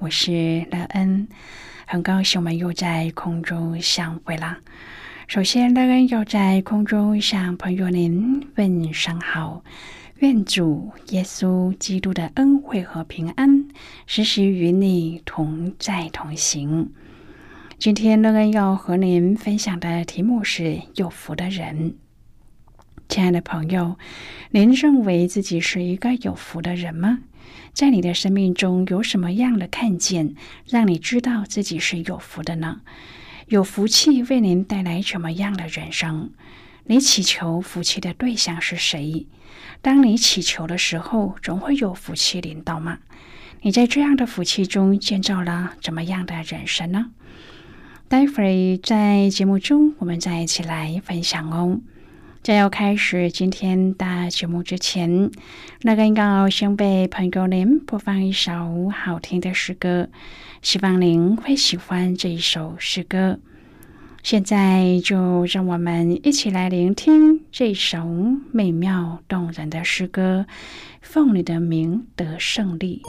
我是乐恩。很高兴我们又在空中相会了。首先，乐恩要在空中向朋友您问声好，愿主耶稣基督的恩惠和平安时时与你同在同行。今天，乐恩要和您分享的题目是“有福的人”。亲爱的朋友，您认为自己是一个有福的人吗？在你的生命中有什么样的看见，让你知道自己是有福的呢？有福气为您带来什么样的人生？你祈求福气的对象是谁？当你祈求的时候，总会有福气临到吗？你在这样的福气中建造了怎么样的人生呢？待会儿在节目中，我们再一起来分享哦。在要开始今天的节目之前，那个刚好先为朋友您播放一首好听的诗歌，希望您会喜欢这一首诗歌。现在就让我们一起来聆听这首美妙动人的诗歌，《奉你的名得胜利》。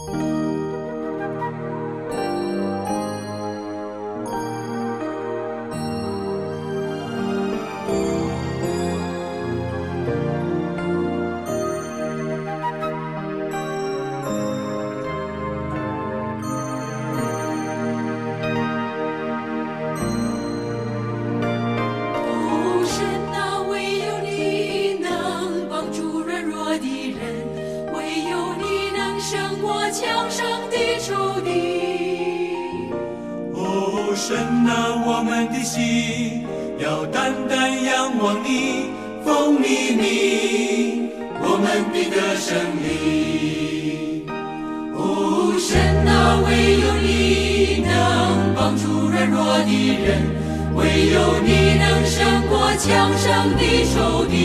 神啊，我们的心要单单仰望你，风靡靡，我们的歌声里。哦，神啊，唯有你能帮助软弱的人，唯有你能胜过强盛的仇敌。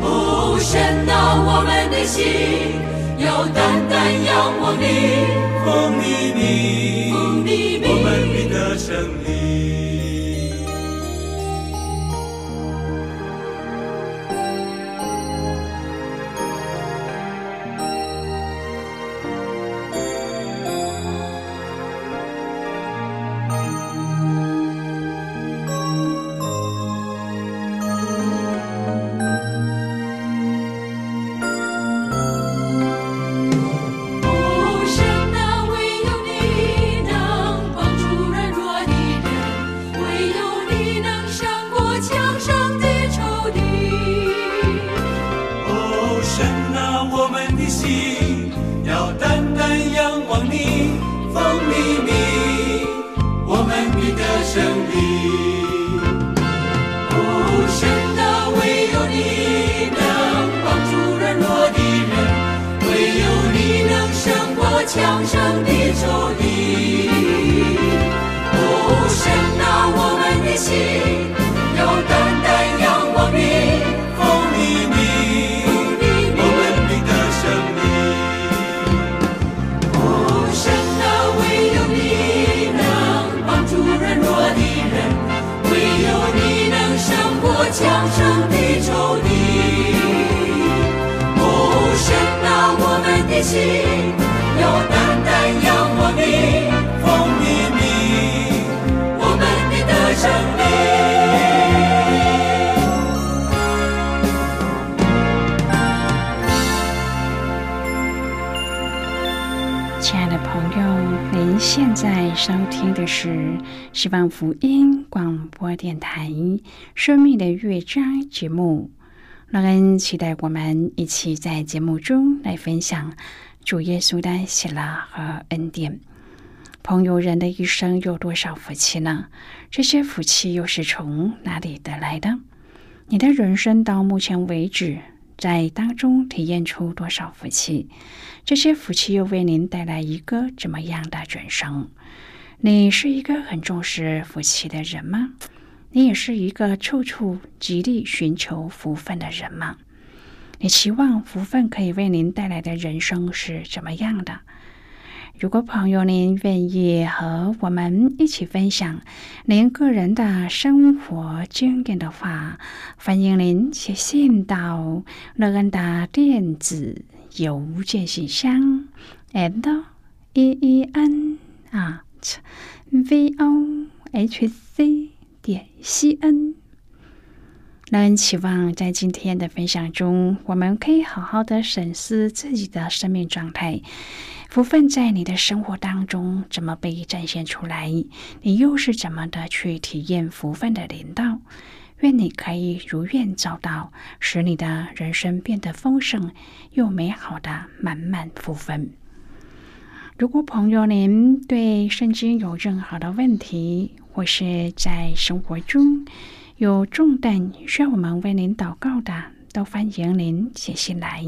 哦，神啊，我们的心要单单仰望你。蒙你的名，我们必得胜利。亲爱的朋友，您现在收听的是希望福音广播电台《生命的乐章》节目。让人期待我们一起在节目中来分享。主耶稣的喜乐和恩典。朋友，人的一生有多少福气呢？这些福气又是从哪里得来的？你的人生到目前为止，在当中体验出多少福气？这些福气又为您带来一个怎么样的人生？你是一个很重视福气的人吗？你也是一个处处极力寻求福分的人吗？你期望福分可以为您带来的人生是怎么样的？如果朋友您愿意和我们一起分享您个人的生活经验的话，欢迎您写信到乐恩的电子。邮件信箱：and e e n at v o h c 点 c n。那期望在今天的分享中，我们可以好好的审视自己的生命状态，福分在你的生活当中怎么被展现出来？你又是怎么的去体验福分的领导？愿你可以如愿找到，使你的人生变得丰盛又美好的满满福分。如果朋友您对圣经有任何的问题，或是在生活中有重担需要我们为您祷告的，都欢迎您写信来。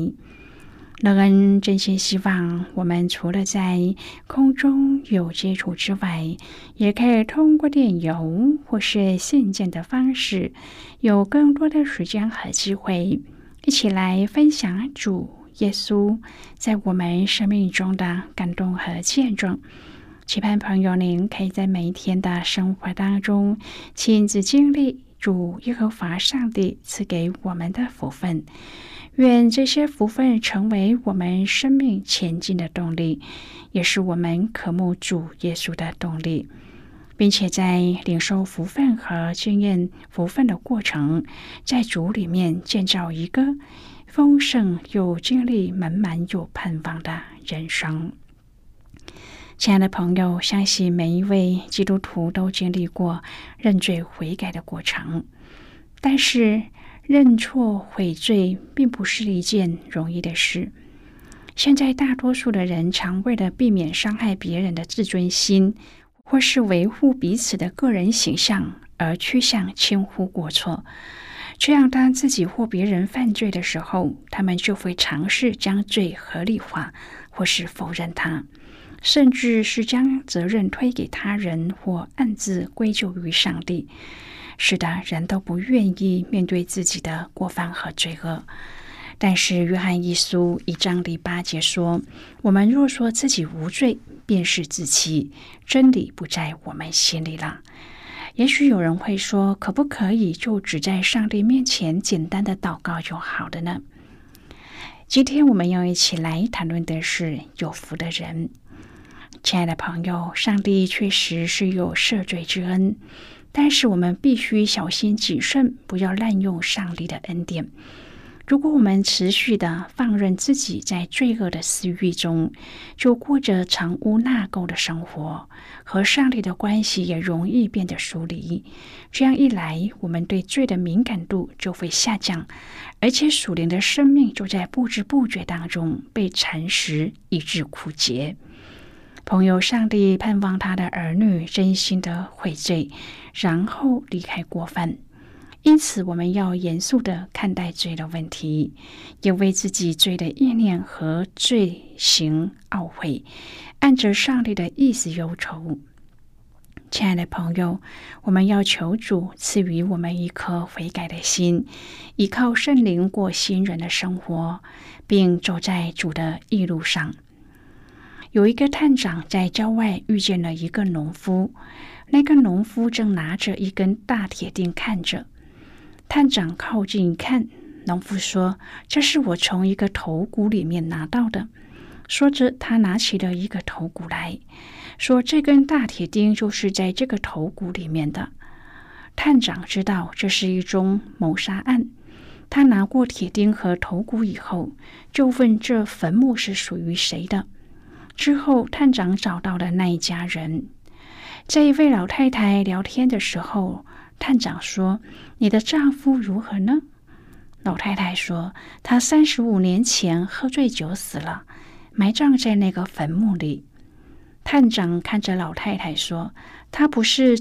乐恩真心希望，我们除了在空中有接触之外，也可以通过电邮或是信件的方式，有更多的时间和机会，一起来分享主耶稣在我们生命中的感动和见证。期盼朋友您可以在每一天的生活当中，亲自经历主耶和华上帝赐给我们的福分。愿这些福分成为我们生命前进的动力，也是我们渴慕主耶稣的动力，并且在领受福分和经验福分的过程，在主里面建造一个丰盛又经历满满有盼望的人生。亲爱的朋友，相信每一位基督徒都经历过认罪悔改的过程，但是。认错悔罪并不是一件容易的事。现在大多数的人常为了避免伤害别人的自尊心，或是维护彼此的个人形象，而趋向轻忽过错。这样，当自己或别人犯罪的时候，他们就会尝试将罪合理化，或是否认它，甚至是将责任推给他人，或暗自归咎于上帝。是的，人都不愿意面对自己的过犯和罪恶。但是，约翰一书一章第八节说：“我们若说自己无罪，便是自欺，真理不在我们心里了。”也许有人会说：“可不可以就只在上帝面前简单的祷告就好了呢？”今天我们要一起来谈论的是有福的人。亲爱的朋友，上帝确实是有赦罪之恩。但是我们必须小心谨慎，不要滥用上帝的恩典。如果我们持续的放任自己在罪恶的私欲中，就过着藏污纳垢的生活，和上帝的关系也容易变得疏离。这样一来，我们对罪的敏感度就会下降，而且属灵的生命就在不知不觉当中被蚕食，以致枯竭。朋友，上帝盼望他的儿女真心的悔罪，然后离开过犯。因此，我们要严肃的看待罪的问题，也为自己罪的意念和罪行懊悔，按着上帝的意思忧愁。亲爱的朋友，我们要求主赐予我们一颗悔改的心，依靠圣灵过新人的生活，并走在主的义路上。有一个探长在郊外遇见了一个农夫，那个农夫正拿着一根大铁钉看着。探长靠近一看，农夫说：“这是我从一个头骨里面拿到的。”说着，他拿起了一个头骨来说：“这根大铁钉就是在这个头骨里面的。”探长知道这是一宗谋杀案，他拿过铁钉和头骨以后，就问这坟墓是属于谁的。之后，探长找到了那一家人。在一位老太太聊天的时候，探长说：“你的丈夫如何呢？”老太太说：“他三十五年前喝醉酒死了，埋葬在那个坟墓里。”探长看着老太太说：“他不是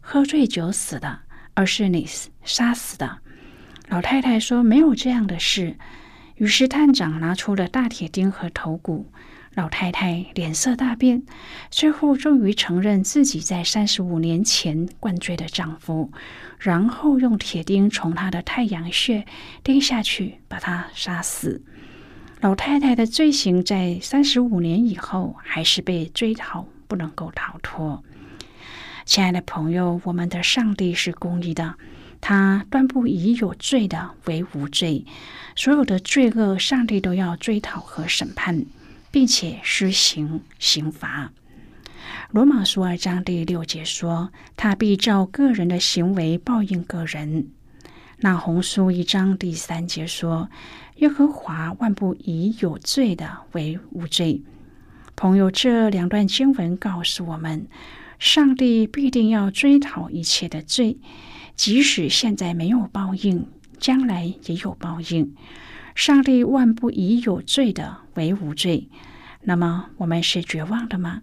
喝醉酒死的，而是你杀死的。”老太太说：“没有这样的事。”于是探长拿出了大铁钉和头骨。老太太脸色大变，最后终于承认自己在三十五年前灌醉的丈夫，然后用铁钉从她的太阳穴钉下去，把她杀死。老太太的罪行在三十五年以后还是被追讨，不能够逃脱。亲爱的朋友，我们的上帝是公义的，他断不以有罪的为无罪，所有的罪恶，上帝都要追讨和审判。并且施行刑罚。罗马书二章第六节说：“他必照个人的行为报应个人。”那红书一章第三节说：“耶和华万不以有罪的为无罪。”朋友，这两段经文告诉我们，上帝必定要追讨一切的罪，即使现在没有报应，将来也有报应。上帝万不以有罪的为无罪，那么我们是绝望的吗？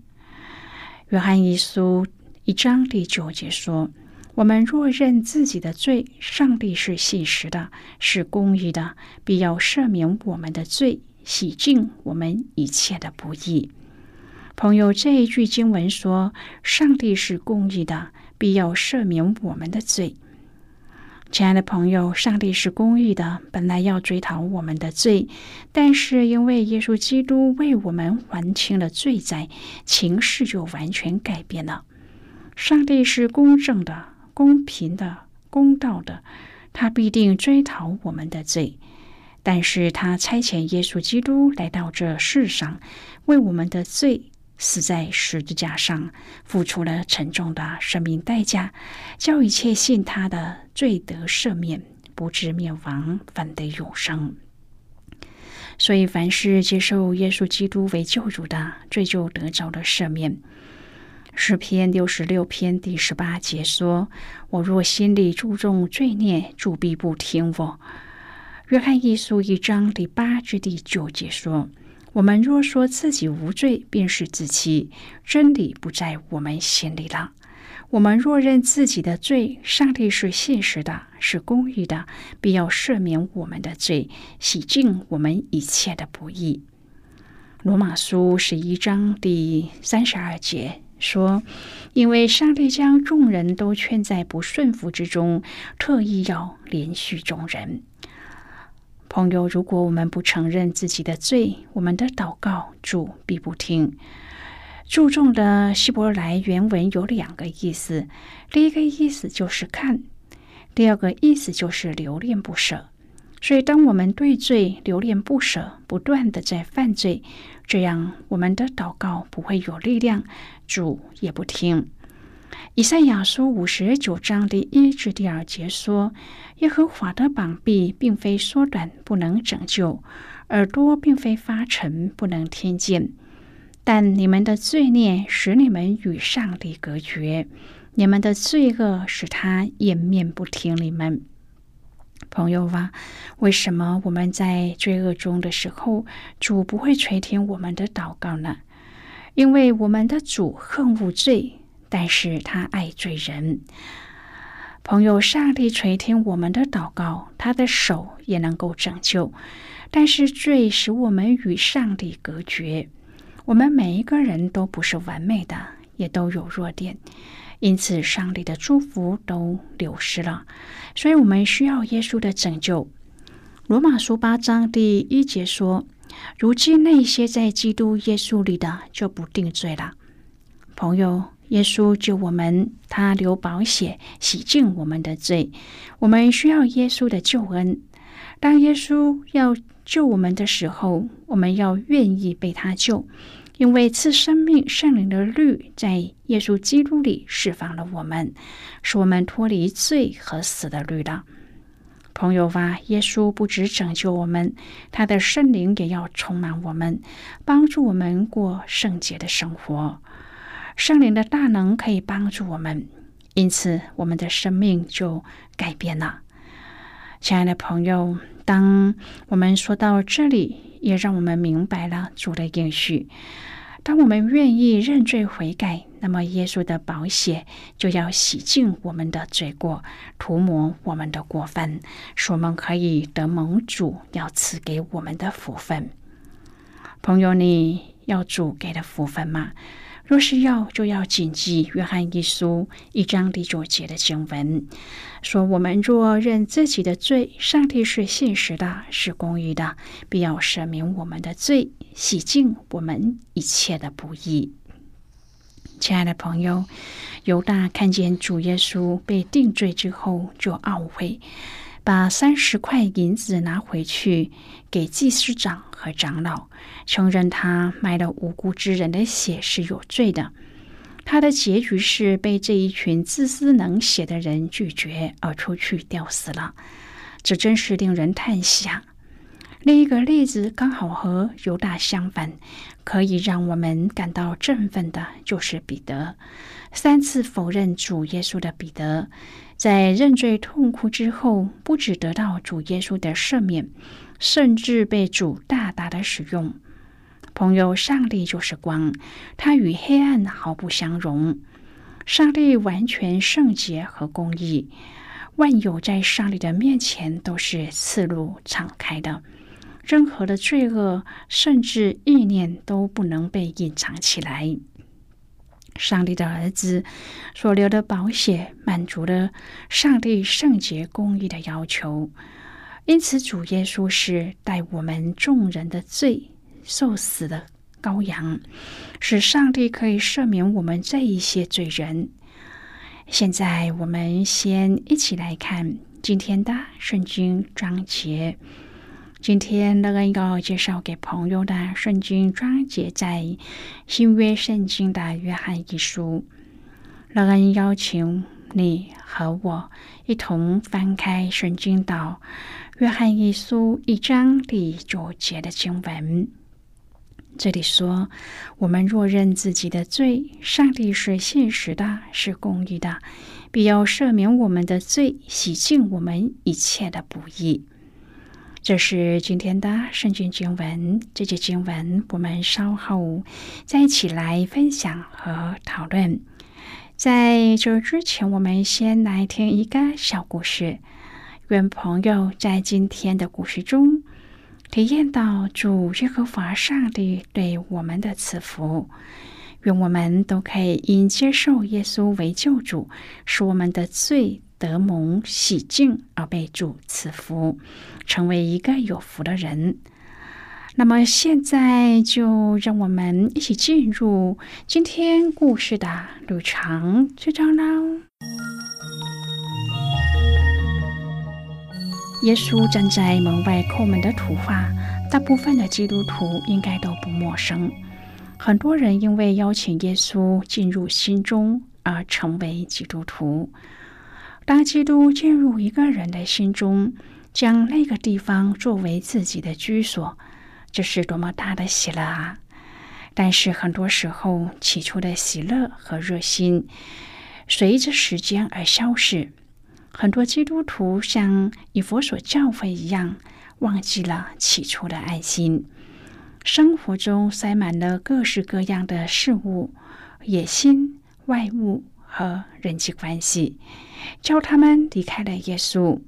约翰一书一章第九节说：“我们若认自己的罪，上帝是信实的，是公义的，必要赦免我们的罪，洗净我们一切的不义。”朋友，这一句经文说：“上帝是公义的，必要赦免我们的罪。”亲爱的朋友，上帝是公义的，本来要追讨我们的罪，但是因为耶稣基督为我们还清了罪债，情势就完全改变了。上帝是公正的、公平的、公道的，他必定追讨我们的罪，但是他差遣耶稣基督来到这世上，为我们的罪。死在十字架上，付出了沉重的生命代价，叫一切信他的罪得赦免，不至灭亡，反得永生。所以，凡是接受耶稣基督为救主的，罪就得着了赦免。诗篇六十六篇第十八节说：“我若心里注重罪孽，主必不听我。”约翰一书一章第八至第九节说。我们若说自己无罪，便是自欺，真理不在我们心里了。我们若认自己的罪，上帝是现实的，是公义的，必要赦免我们的罪，洗净我们一切的不义。罗马书十一章第三十二节说：“因为上帝将众人都圈在不顺服之中，特意要连续众人。”朋友，如果我们不承认自己的罪，我们的祷告主必不听。注重的希伯来原文有两个意思，第一个意思就是看，第二个意思就是留恋不舍。所以，当我们对罪留恋不舍，不断的在犯罪，这样我们的祷告不会有力量，主也不听。以赛亚书五十九章第一至第二节说：“耶和华的膀臂并非缩短，不能拯救；耳朵并非发沉，不能听见。但你们的罪孽使你们与上帝隔绝，你们的罪恶使他掩面不听你们。”朋友啊，为什么我们在罪恶中的时候，主不会垂听我们的祷告呢？因为我们的主恨恶罪。但是他爱罪人，朋友，上帝垂听我们的祷告，他的手也能够拯救。但是罪使我们与上帝隔绝。我们每一个人都不是完美的，也都有弱点，因此上帝的祝福都流失了。所以我们需要耶稣的拯救。罗马书八章第一节说：“如今那些在基督耶稣里的，就不定罪了。”朋友。耶稣救我们，他流宝血洗净我们的罪。我们需要耶稣的救恩。当耶稣要救我们的时候，我们要愿意被他救，因为赐生命圣灵的律在耶稣基督里释放了我们，使我们脱离罪和死的律了。朋友啊，耶稣不止拯救我们，他的圣灵也要充满我们，帮助我们过圣洁的生活。圣灵的大能可以帮助我们，因此我们的生命就改变了。亲爱的朋友，当我们说到这里，也让我们明白了主的应许。当我们愿意认罪悔改，那么耶稣的宝血就要洗净我们的罪过，涂抹我们的过犯，使我们可以得蒙主要赐给我们的福分。朋友，你要主给的福分吗？若是要，就要谨记约翰一书一章第九节的经文，说：“我们若认自己的罪，上帝是信实的，是公义的，必要赦免我们的罪，洗净我们一切的不义。”亲爱的朋友，犹大看见主耶稣被定罪之后，就懊悔。把三十块银子拿回去给祭司长和长老，承认他卖了无辜之人的血是有罪的。他的结局是被这一群自私能血的人拒绝，而出去吊死了。这真是令人叹息啊！另一个例子刚好和犹大相反，可以让我们感到振奋的，就是彼得三次否认主耶稣的彼得。在认罪痛哭之后，不只得到主耶稣的赦免，甚至被主大大的使用。朋友，上帝就是光，他与黑暗毫不相容。上帝完全圣洁和公义，万有在上帝的面前都是刺路敞开的，任何的罪恶甚至意念都不能被隐藏起来。上帝的儿子所留的宝血满足了上帝圣洁公义的要求，因此主耶稣是代我们众人的罪受死的羔羊，使上帝可以赦免我们这一些罪人。现在我们先一起来看今天的圣经章节。今天乐恩要介绍给朋友的圣经章节，在新约圣经的约翰一书。乐恩邀请你和我一同翻开圣经到约翰一书一章第九节的经文。这里说：“我们若认自己的罪，上帝是现实的，是公义的，必要赦免我们的罪，洗净我们一切的不义。”这是今天的圣经经文，这节经文我们稍后再一起来分享和讨论。在这之前，我们先来听一个小故事。愿朋友在今天的故事中体验到主耶和华上帝对我们的赐福。愿我们都可以因接受耶稣为救主，使我们的罪。得蒙洗净而被主赐福，成为一个有福的人。那么现在就让我们一起进入今天故事的旅程这章啦。耶稣站在门外叩门的图画，大部分的基督徒应该都不陌生。很多人因为邀请耶稣进入心中而成为基督徒。当基督进入一个人的心中，将那个地方作为自己的居所，这是多么大的喜乐啊！但是很多时候，起初的喜乐和热心随着时间而消逝。很多基督徒像以佛所教诲一样，忘记了起初的爱心，生活中塞满了各式各样的事物、野心、外物和人际关系。叫他们离开了耶稣。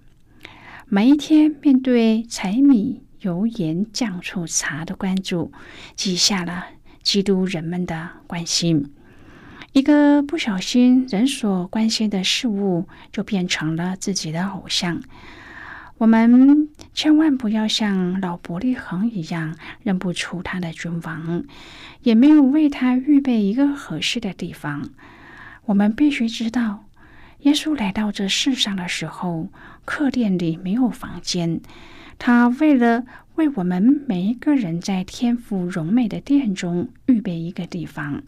每一天面对柴米油盐酱醋茶的关注，记下了基督人们的关心。一个不小心，人所关心的事物就变成了自己的偶像。我们千万不要像老伯利恒一样认不出他的君王，也没有为他预备一个合适的地方。我们必须知道。耶稣来到这世上的时候，客店里没有房间。他为了为我们每一个人在天父荣美的殿中预备一个地方，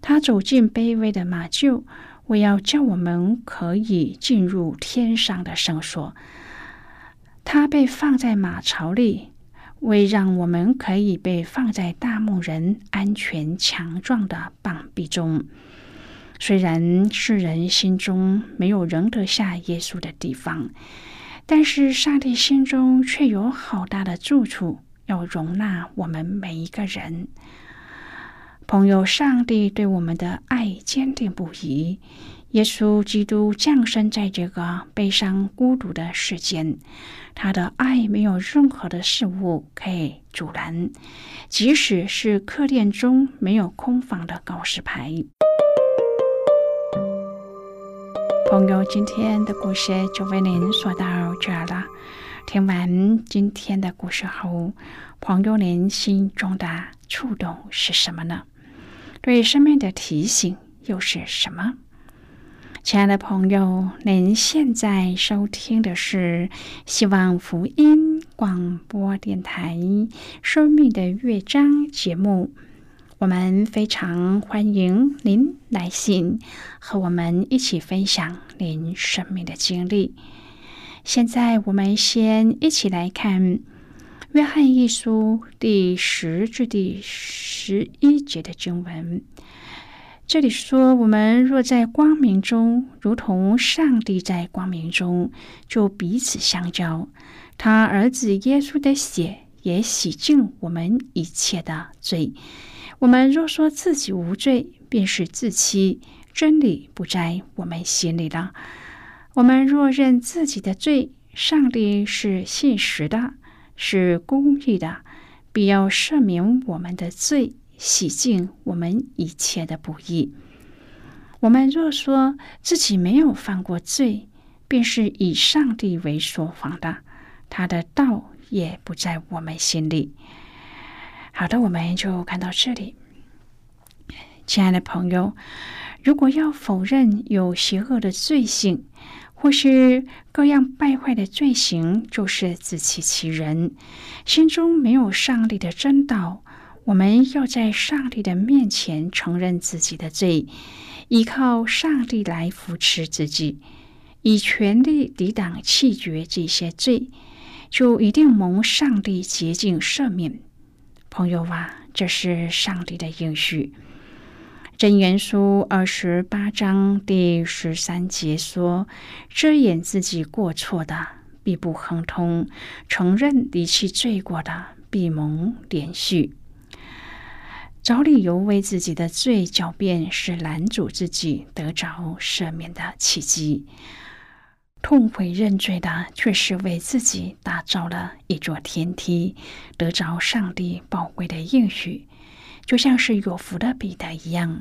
他走进卑微的马厩，为要叫我们可以进入天上的圣所。他被放在马槽里，为让我们可以被放在大牧人安全强壮的膀臂中。虽然世人心中没有容得下耶稣的地方，但是上帝心中却有好大的住处，要容纳我们每一个人。朋友，上帝对我们的爱坚定不移。耶稣基督降生在这个悲伤孤独的世间，他的爱没有任何的事物可以阻拦，即使是客店中没有空房的告示牌。朋友，今天的故事就为您说到这儿了。听完今天的故事后，朋友您心中的触动是什么呢？对生命的提醒又是什么？亲爱的朋友，您现在收听的是希望福音广播电台《生命的乐章》节目。我们非常欢迎您来信和我们一起分享您生命的经历。现在，我们先一起来看《约翰一书》第十至第十一节的经文。这里说：“我们若在光明中，如同上帝在光明中，就彼此相交。他儿子耶稣的血也洗净我们一切的罪。我们若说自己无罪，便是自欺，真理不在我们心里了。我们若认自己的罪，上帝是信实的，是公义的，必要赦免我们的罪。”洗净我们一切的不义。我们若说自己没有犯过罪，便是以上帝为说谎的，他的道也不在我们心里。好的，我们就看到这里。亲爱的朋友，如果要否认有邪恶的罪行，或是各样败坏的罪行，就是自欺欺人，心中没有上帝的真道。我们要在上帝的面前承认自己的罪，依靠上帝来扶持自己，以全力抵挡弃绝这些罪，就一定蒙上帝洁净赦免。朋友啊，这是上帝的应许。真言书二十八章第十三节说：“遮掩自己过错的，必不亨通；承认离弃罪过的，必蒙连续。”找理由为自己的罪狡辩，是拦阻自己得着赦免的契机；痛悔认罪的，却是为自己打造了一座天梯，得着上帝宝贵的应许，就像是有福的彼得一样。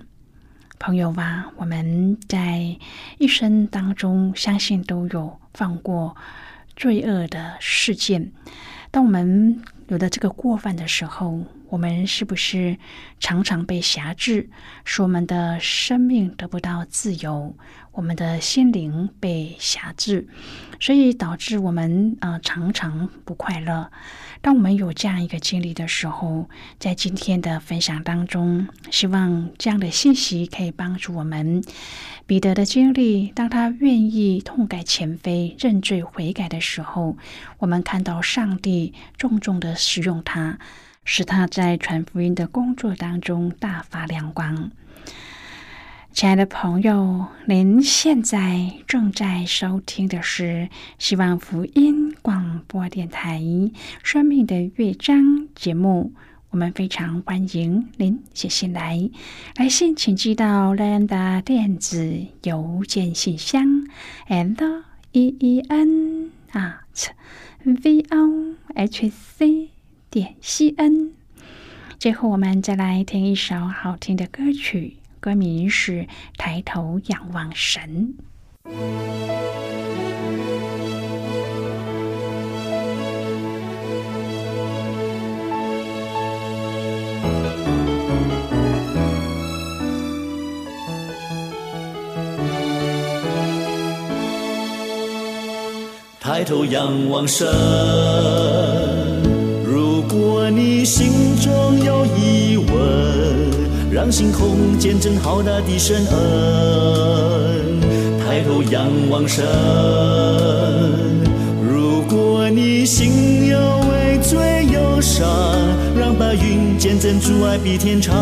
朋友啊，我们在一生当中，相信都有犯过罪恶的事件。当我们有了这个过犯的时候，我们是不是常常被辖制，使我们的生命得不到自由，我们的心灵被辖制，所以导致我们啊常常不快乐。当我们有这样一个经历的时候，在今天的分享当中，希望这样的信息可以帮助我们。彼得的经历，当他愿意痛改前非、认罪悔改的时候，我们看到上帝重重的使用他。使他在传福音的工作当中大发亮光。亲爱的朋友，您现在正在收听的是希望福音广播电台《生命的乐章》节目。我们非常欢迎您写信来，来信请寄到莱恩的电子邮件信箱 l e e n at v o h c。点西恩。最后，我们再来听一首好听的歌曲，歌名是《抬头仰望神》。抬头仰望神。如果你心中，让星空见证浩大的神恩。抬头仰望神，如果你心有畏罪忧伤，让白云见证主爱比天长。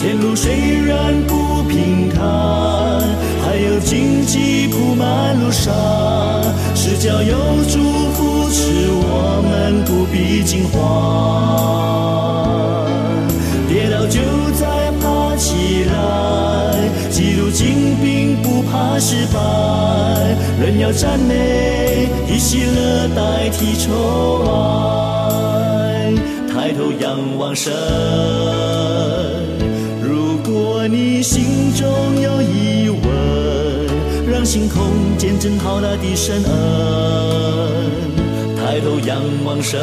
天路虽然不平坦，还有荆棘铺满路上，是脚有主扶持，我们不必惊慌。怕失败，人要赞美，以喜乐代替愁哀，抬头仰望神。如果你心中有疑问，让星空见证浩大的神恩，抬头仰望神。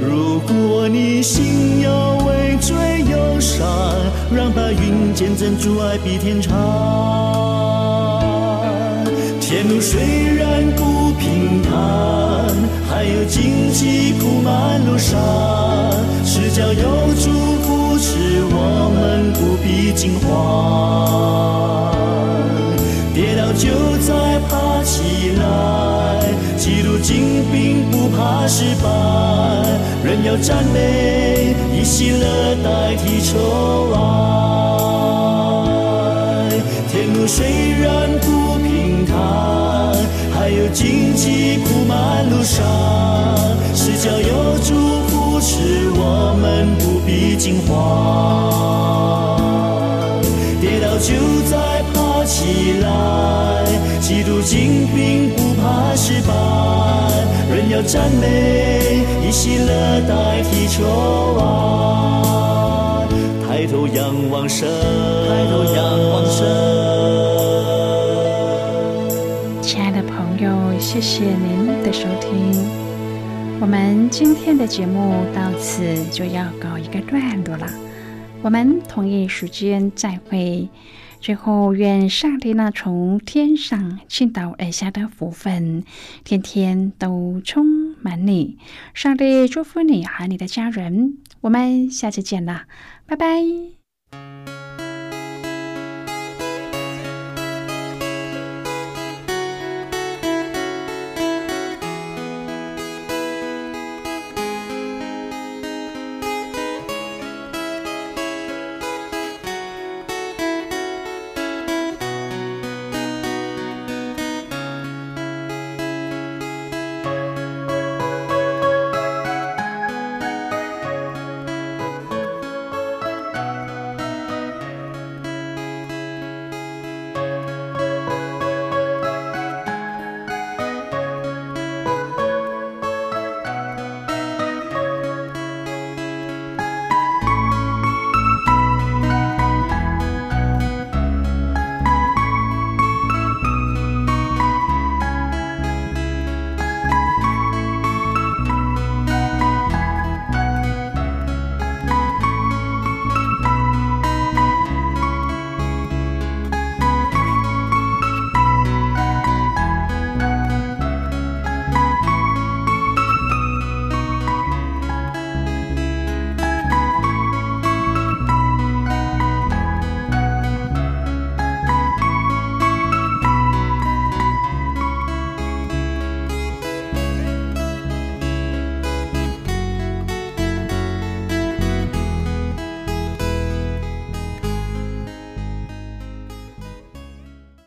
如果你心有山，让白云见证主爱比天长。天路虽然不平坦，还有荆棘铺满路上，是脚有主扶持，我们不必惊慌。跌倒就再爬起来，记录精兵不怕失败，人要赞美，喜乐代替愁哀。天路虽然不平坦，还有荆棘铺满路上，是脚有主扶持，我们不必惊慌。跌倒就再爬起来，基督精兵不怕失败，亲爱的朋友，谢谢您的收听。我们今天的节目到此就要告一个段落了。我们同一时间再会。最后，愿上帝那从天上倾倒而下的福分，天天都充满你。上帝祝福你和你的家人。我们下次见啦，拜拜。